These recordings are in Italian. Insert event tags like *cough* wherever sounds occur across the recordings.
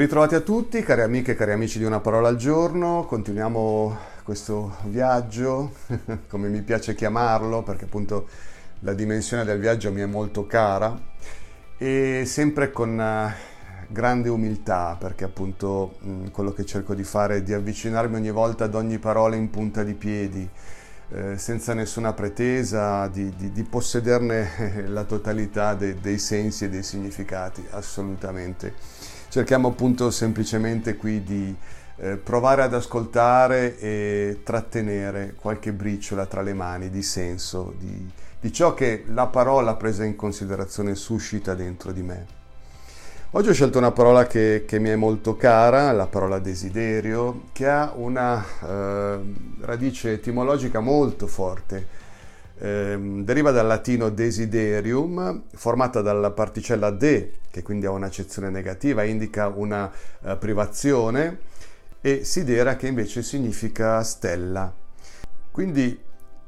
Ritrovati a tutti, cari amiche e cari amici di Una Parola al Giorno. Continuiamo questo viaggio, *laughs* come mi piace chiamarlo, perché appunto la dimensione del viaggio mi è molto cara e sempre con eh, grande umiltà, perché appunto quello che cerco di fare è di avvicinarmi ogni volta ad ogni parola in punta di piedi, eh, senza nessuna pretesa di, di, di possederne *laughs* la totalità de, dei sensi e dei significati, assolutamente cerchiamo appunto semplicemente qui di eh, provare ad ascoltare e trattenere qualche briciola tra le mani di senso, di, di ciò che la parola presa in considerazione suscita dentro di me. Oggi ho scelto una parola che, che, mi è molto cara, la parola desiderio, che ha una eh, radice etimologica molto forte eh, deriva dal latino desiderium, formata dalla particella de, che quindi ha un'accezione negativa, indica una uh, privazione, e sidera che invece significa stella. Quindi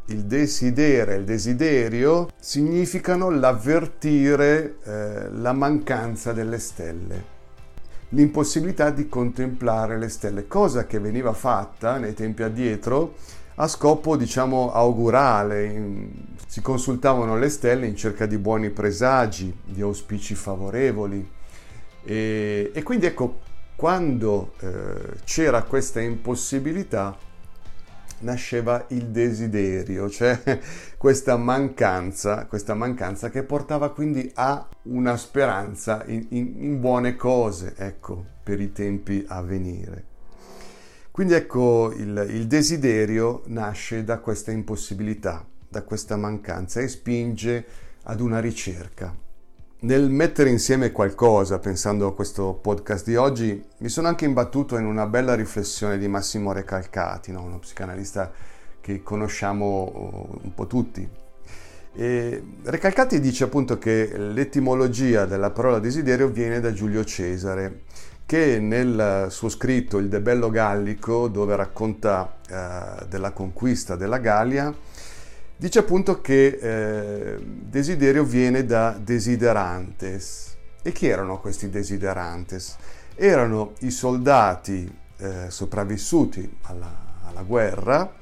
il desidere il desiderio significano l'avvertire eh, la mancanza delle stelle, l'impossibilità di contemplare le stelle, cosa che veniva fatta nei tempi addietro a scopo diciamo augurale. Si consultavano le stelle in cerca di buoni presagi, di auspici favorevoli e, e quindi ecco quando eh, c'era questa impossibilità nasceva il desiderio, cioè *laughs* questa mancanza, questa mancanza che portava quindi a una speranza in, in, in buone cose, ecco, per i tempi a venire. Quindi ecco, il, il desiderio nasce da questa impossibilità, da questa mancanza e spinge ad una ricerca. Nel mettere insieme qualcosa, pensando a questo podcast di oggi, mi sono anche imbattuto in una bella riflessione di Massimo Recalcati, no? uno psicanalista che conosciamo oh, un po' tutti. E Recalcati dice appunto che l'etimologia della parola desiderio viene da Giulio Cesare, che nel suo scritto Il Debello Gallico, dove racconta eh, della conquista della Gallia, dice appunto che eh, desiderio viene da desiderantes. E chi erano questi desiderantes? Erano i soldati eh, sopravvissuti alla, alla guerra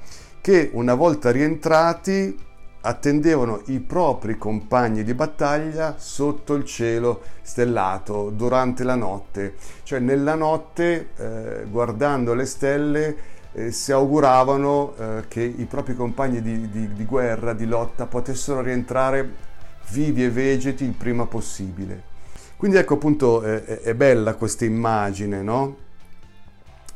che una volta rientrati attendevano i propri compagni di battaglia sotto il cielo stellato durante la notte, cioè nella notte eh, guardando le stelle eh, si auguravano eh, che i propri compagni di, di, di, guerra, di lotta potessero rientrare vivi e vegeti il prima possibile. Quindi ecco appunto è bella questa immagine, no?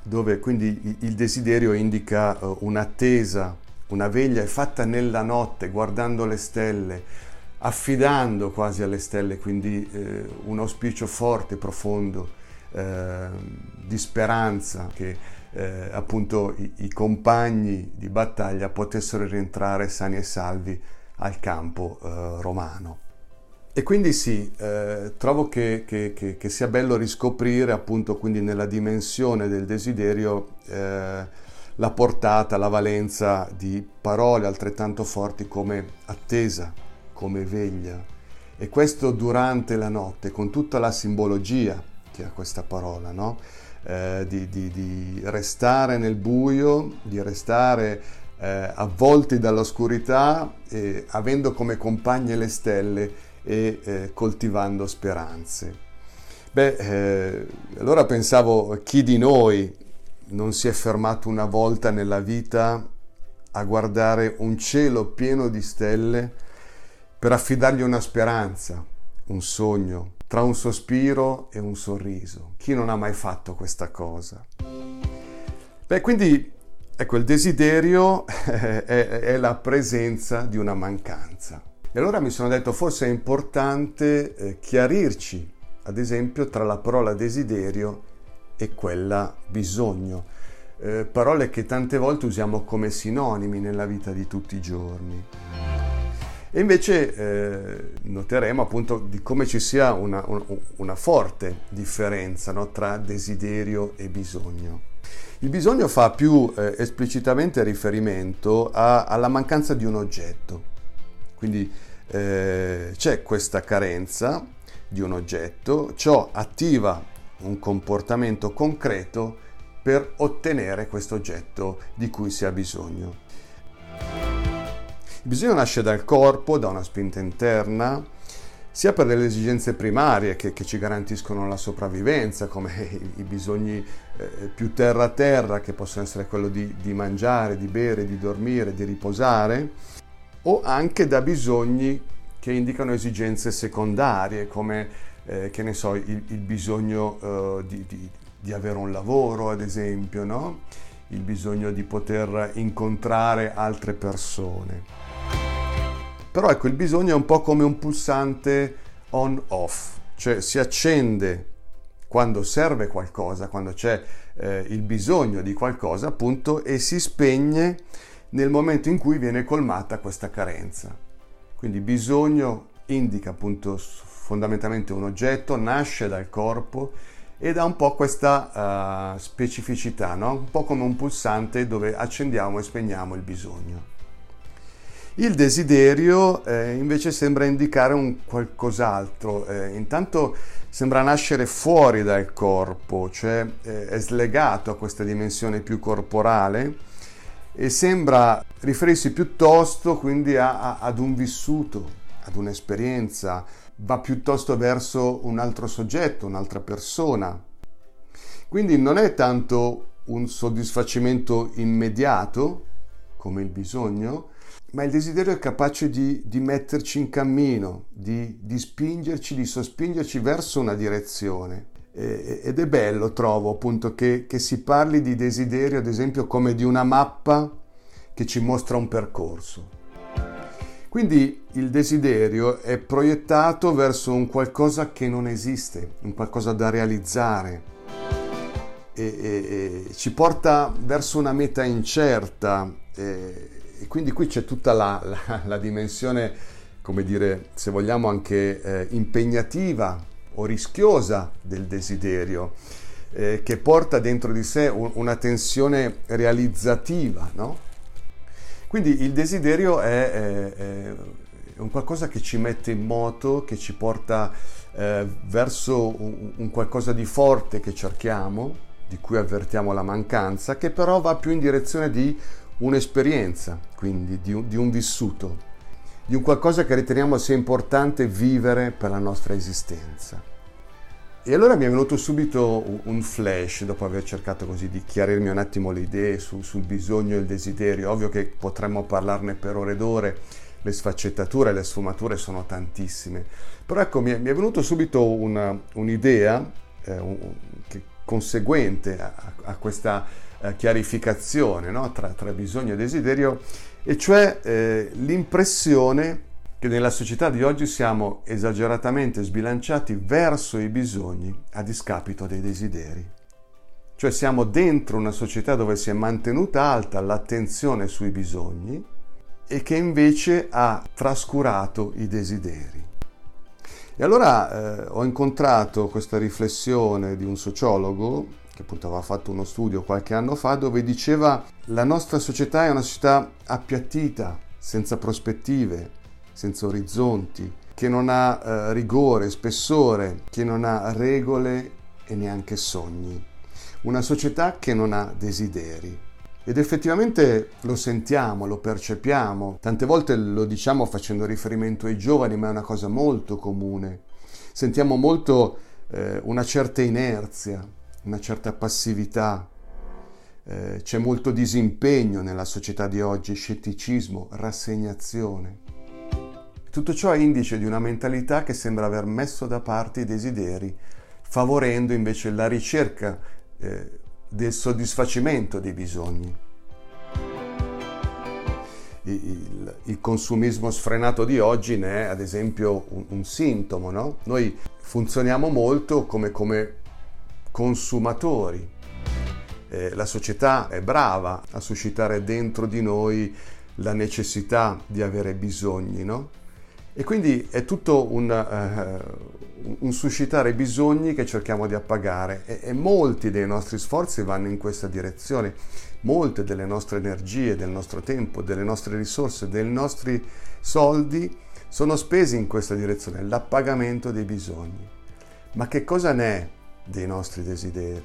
dove quindi il desiderio indica eh, un'attesa, una veglia è fatta nella notte, guardando le stelle, affidando quasi alle stelle, quindi eh, un auspicio forte, profondo, eh, di speranza che eh, appunto i, i, compagni di battaglia potessero rientrare sani e salvi al campo eh, romano. E quindi sì, eh, trovo che, che, che, che, sia bello riscoprire appunto quindi nella dimensione del desiderio eh, la portata, la valenza di parole altrettanto forti come attesa, come veglia. E questo durante la notte, con tutta la simbologia che ha questa parola, no? eh, di, di, di, restare nel buio, di restare eh, avvolti dall'oscurità, eh, avendo come compagne le stelle e eh, coltivando speranze. Beh, eh, allora pensavo chi di noi non si è fermato una volta nella vita a guardare un cielo pieno di stelle per affidargli una speranza, un sogno, tra un sospiro e un sorriso. Chi non ha mai fatto questa cosa? Beh, quindi ecco, il desiderio *laughs* è, è la presenza di una mancanza. E allora mi sono detto forse è importante eh, chiarirci, ad esempio, tra la parola desiderio e quella bisogno. Eh, parole che tante volte usiamo come sinonimi nella vita di tutti i giorni. E invece eh, noteremo appunto di come ci sia una, una, una forte differenza no, tra desiderio e bisogno. Il bisogno fa più eh, esplicitamente riferimento a, alla mancanza di un oggetto. Quindi eh, c'è questa carenza di un oggetto, ciò attiva un comportamento concreto per ottenere questo oggetto di cui si ha bisogno. Il bisogno nasce dal corpo, da una spinta interna, sia per delle esigenze primarie che, che ci garantiscono la sopravvivenza, come *laughs* i, i bisogni eh, più terra a terra, che possono essere quello di, di mangiare, di bere, di dormire, di riposare, o anche da bisogni che indicano esigenze secondarie, come eh, che ne so, il, il bisogno eh, di, di, di, avere un lavoro, ad esempio, no? il bisogno di poter incontrare altre persone. Però ecco, il bisogno è un po' come un pulsante on-off, cioè si accende quando serve qualcosa, quando c'è eh, il bisogno di qualcosa, appunto, e si spegne nel momento in cui viene colmata questa carenza. Quindi bisogno indica appunto fondamentalmente un oggetto, nasce dal corpo ed ha un po' questa uh, specificità, no? un po' come un pulsante dove accendiamo e spegniamo il bisogno. Il desiderio eh, invece sembra indicare un qualcos'altro, eh, intanto sembra nascere fuori dal corpo, cioè eh, è slegato a questa dimensione più corporale e sembra riferirsi piuttosto quindi a, a, ad un vissuto, ad un'esperienza, va piuttosto verso un altro soggetto, un'altra persona. Quindi non è tanto un soddisfacimento immediato come il bisogno, ma il desiderio è capace di, di metterci in cammino, di, di, spingerci, di sospingerci verso una direzione. E, ed è bello, trovo, appunto, che, che si parli di desiderio, ad esempio, come di una mappa che ci mostra un percorso. Quindi il desiderio è proiettato verso un qualcosa che non esiste, un qualcosa da realizzare e, e, e ci porta verso una meta incerta. E, quindi qui c'è tutta la, la, la, dimensione, come dire, se vogliamo anche eh, impegnativa o rischiosa del desiderio, eh, che porta dentro di sé un, una tensione realizzativa, no? Quindi il desiderio è, è, è, un qualcosa che ci mette in moto, che ci porta eh, verso un, un qualcosa di forte che cerchiamo, di cui avvertiamo la mancanza, che però va più in direzione di un'esperienza, quindi di un, di un vissuto, di un qualcosa che riteniamo sia importante vivere per la nostra esistenza. E allora mi è venuto subito un flash, dopo aver cercato così di chiarirmi un attimo le idee su, sul bisogno e il desiderio. Ovvio che potremmo parlarne per ore ed ore, le sfaccettature, le sfumature sono tantissime. Però ecco, mi è, mi è venuto subito una, un'idea eh, un, che, conseguente a, a questa eh, chiarificazione no? tra, tra, bisogno e desiderio, e cioè eh, l'impressione che nella società di oggi siamo esageratamente sbilanciati verso i bisogni a discapito dei desideri. Cioè siamo dentro una società dove si è mantenuta alta l'attenzione sui bisogni e che invece ha trascurato i desideri. E allora eh, ho incontrato questa riflessione di un sociologo che appunto aveva fatto uno studio qualche anno fa, dove diceva la nostra società è una società appiattita, senza prospettive, senza orizzonti, che non ha eh, rigore, spessore, che non ha regole e neanche sogni. Una società che non ha desideri. Ed effettivamente lo sentiamo, lo percepiamo, tante volte lo diciamo facendo riferimento ai giovani, ma è una cosa molto comune. Sentiamo molto eh, una certa inerzia, una certa passività, eh, c'è molto disimpegno nella società di oggi, scetticismo, rassegnazione. Tutto ciò è indice di una mentalità che sembra aver messo da parte i desideri, favorendo invece la ricerca eh, del soddisfacimento dei bisogni. Il, il, consumismo sfrenato di oggi ne è ad esempio un, un sintomo. No? Noi funzioniamo molto come, come consumatori. Eh, la società è brava a suscitare dentro di noi la necessità di avere bisogni, no? E quindi è tutto un, uh, un suscitare bisogni che cerchiamo di appagare e, e, molti dei nostri sforzi vanno in questa direzione. Molte delle nostre energie, del nostro tempo, delle nostre risorse, dei nostri soldi sono spesi in questa direzione, l'appagamento dei bisogni. Ma che cosa ne è dei nostri desideri,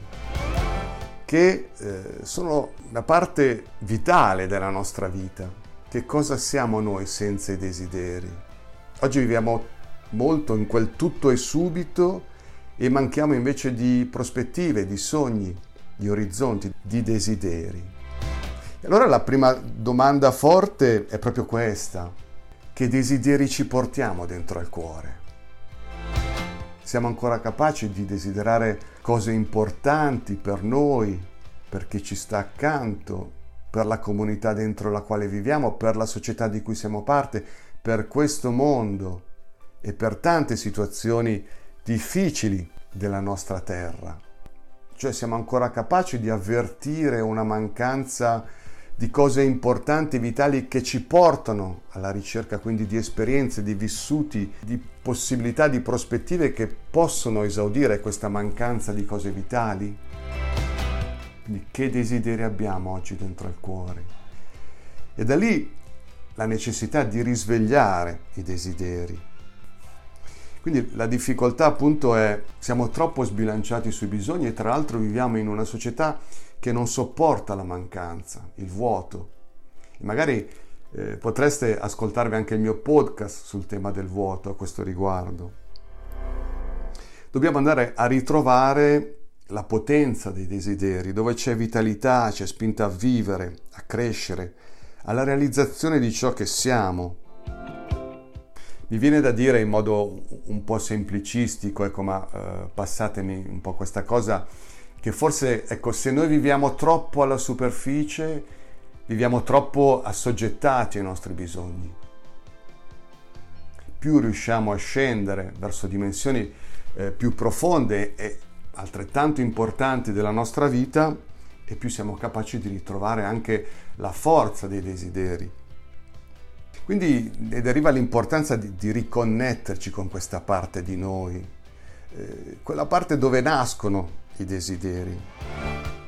che eh, sono la parte vitale della nostra vita. Che cosa siamo noi senza i desideri? Oggi viviamo molto in quel tutto e subito e manchiamo invece di prospettive, di sogni, di orizzonti, di desideri. E allora la prima domanda forte è proprio questa. Che desideri ci portiamo dentro al cuore? Siamo ancora capaci di desiderare cose importanti per noi, per chi ci sta accanto, per la comunità dentro la quale viviamo, per la società di cui siamo parte, per questo mondo e per tante situazioni difficili della nostra terra. Cioè siamo ancora capaci di avvertire una mancanza di cose importanti, vitali che ci portano alla ricerca quindi di esperienze, di vissuti, di possibilità, di prospettive che possono esaudire questa mancanza di cose vitali? Quindi che desideri abbiamo oggi dentro il cuore? E da lì la necessità di risvegliare i desideri. Quindi la difficoltà appunto è siamo troppo sbilanciati sui bisogni e tra l'altro viviamo in una società che non sopporta la mancanza, il vuoto. Magari eh, potreste ascoltarvi anche il mio podcast sul tema del vuoto a questo riguardo. Dobbiamo andare a ritrovare la potenza dei desideri, dove c'è vitalità, c'è spinta a vivere, a crescere, alla realizzazione di ciò che siamo. Mi viene da dire in modo un po' semplicistico, ecco, ma eh, passatemi un po' questa cosa, che forse, ecco, se noi viviamo troppo alla superficie, viviamo troppo assoggettati ai nostri bisogni. Più riusciamo a scendere verso dimensioni eh, più profonde e altrettanto importanti della nostra vita, e più siamo capaci di ritrovare anche la forza dei desideri. Quindi ne deriva l'importanza di, di riconnetterci con questa parte di noi, eh, quella parte dove nascono i desideri.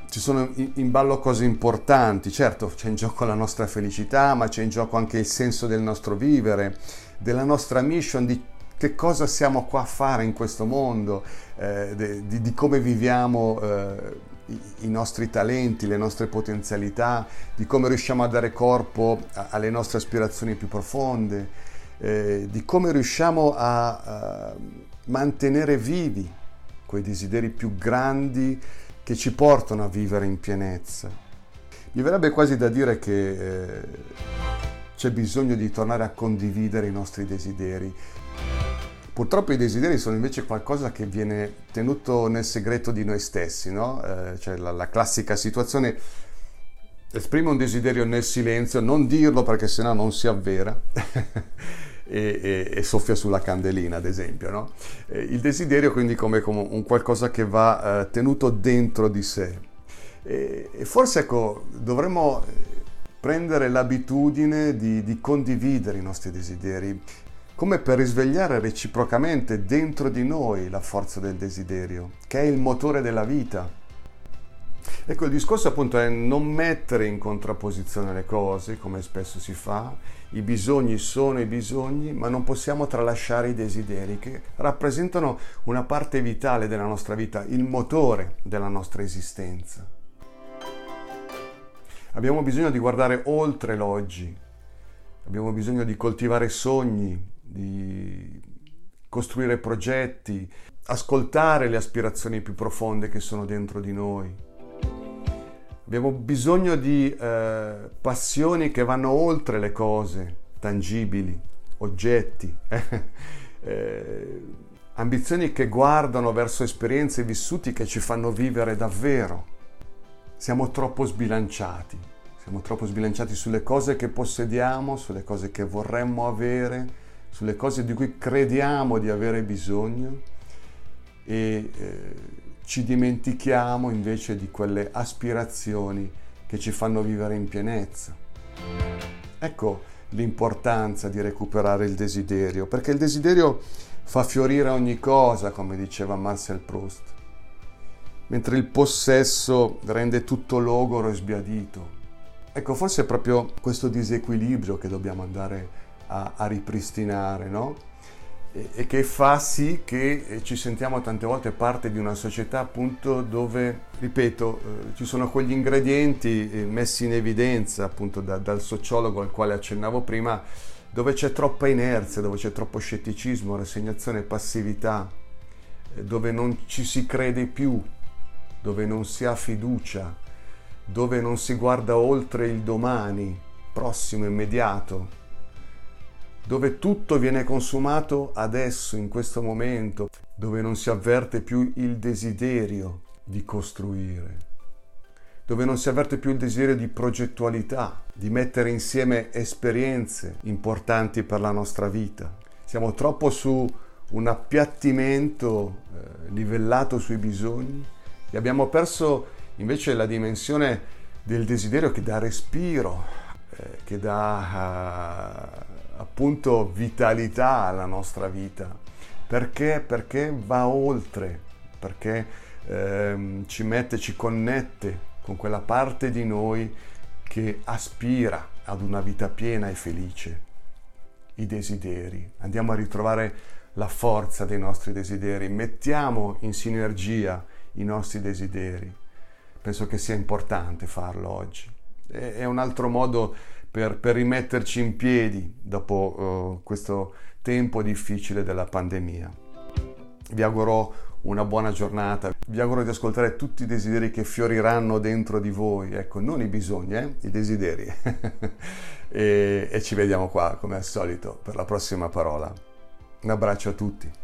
Ci sono in ballo cose importanti, certo c'è in gioco la nostra felicità, ma c'è in gioco anche il senso del nostro vivere, della nostra mission, di che cosa siamo qua a fare in questo mondo, eh, di, di, come viviamo eh, i, nostri talenti, le nostre potenzialità, di come riusciamo a dare corpo alle nostre aspirazioni più profonde, eh, di come riusciamo a, a mantenere vivi quei desideri più grandi che ci portano a vivere in pienezza. Mi verrebbe quasi da dire che eh, c'è bisogno di tornare a condividere i nostri desideri. Purtroppo i desideri sono invece qualcosa che viene tenuto nel segreto di noi stessi, no? Eh, cioè la, la classica situazione esprime un desiderio nel silenzio, non dirlo perché sennò non si avvera. *laughs* e, e, e, soffia sulla candelina, ad esempio. No? Eh, il desiderio quindi come, come, un qualcosa che va eh, tenuto dentro di sé. E, e forse ecco, dovremmo eh, prendere l'abitudine di, di condividere i nostri desideri, come per risvegliare reciprocamente dentro di noi la forza del desiderio, che è il motore della vita. Ecco, il discorso appunto è non mettere in contrapposizione le cose, come spesso si fa, i bisogni sono i bisogni, ma non possiamo tralasciare i desideri che rappresentano una parte vitale della nostra vita, il motore della nostra esistenza. Abbiamo bisogno di guardare oltre l'oggi, abbiamo bisogno di coltivare sogni, di costruire progetti, ascoltare le aspirazioni più profonde che sono dentro di noi. Abbiamo bisogno di eh, passioni che vanno oltre le cose tangibili, oggetti, *laughs* eh, ambizioni che guardano verso esperienze vissuti che ci fanno vivere davvero. Siamo troppo sbilanciati, siamo troppo sbilanciati sulle cose che possediamo, sulle cose che vorremmo avere, sulle cose di cui crediamo di avere bisogno e eh, ci dimentichiamo invece di quelle aspirazioni che ci fanno vivere in pienezza. Ecco l'importanza di recuperare il desiderio, perché il desiderio fa fiorire ogni cosa, come diceva Marcel Proust, mentre il possesso rende tutto logoro e sbiadito. Ecco, forse è proprio questo disequilibrio che dobbiamo andare a, a ripristinare, no? e che fa sì che ci sentiamo tante volte parte di una società appunto dove, ripeto, eh, ci sono quegli ingredienti eh, messi in evidenza appunto da, dal sociologo al quale accennavo prima, dove c'è troppa inerzia, dove c'è troppo scetticismo, rassegnazione, passività, eh, dove non ci si crede più, dove non si ha fiducia, dove non si guarda oltre il domani, prossimo, immediato, dove tutto viene consumato adesso, in questo momento, dove non si avverte più il desiderio di costruire, dove non si avverte più il desiderio di progettualità, di mettere insieme esperienze importanti per la nostra vita. Siamo troppo su un appiattimento eh, livellato sui bisogni e abbiamo perso invece la dimensione del desiderio che dà respiro, eh, che dà uh, appunto vitalità alla nostra vita. Perché? Perché va oltre, perché ehm, ci mette, ci connette con quella parte di noi che aspira ad una vita piena e felice. I desideri. Andiamo a ritrovare la forza dei nostri desideri, mettiamo in sinergia i nostri desideri. Penso che sia importante farlo oggi. È un altro modo per, per rimetterci in piedi dopo uh, questo tempo difficile della pandemia. Vi auguro una buona giornata, vi auguro di ascoltare tutti i desideri che fioriranno dentro di voi, ecco, non i bisogni, eh? i desideri. *laughs* e, e ci vediamo qua, come al solito, per la prossima parola. Un abbraccio a tutti.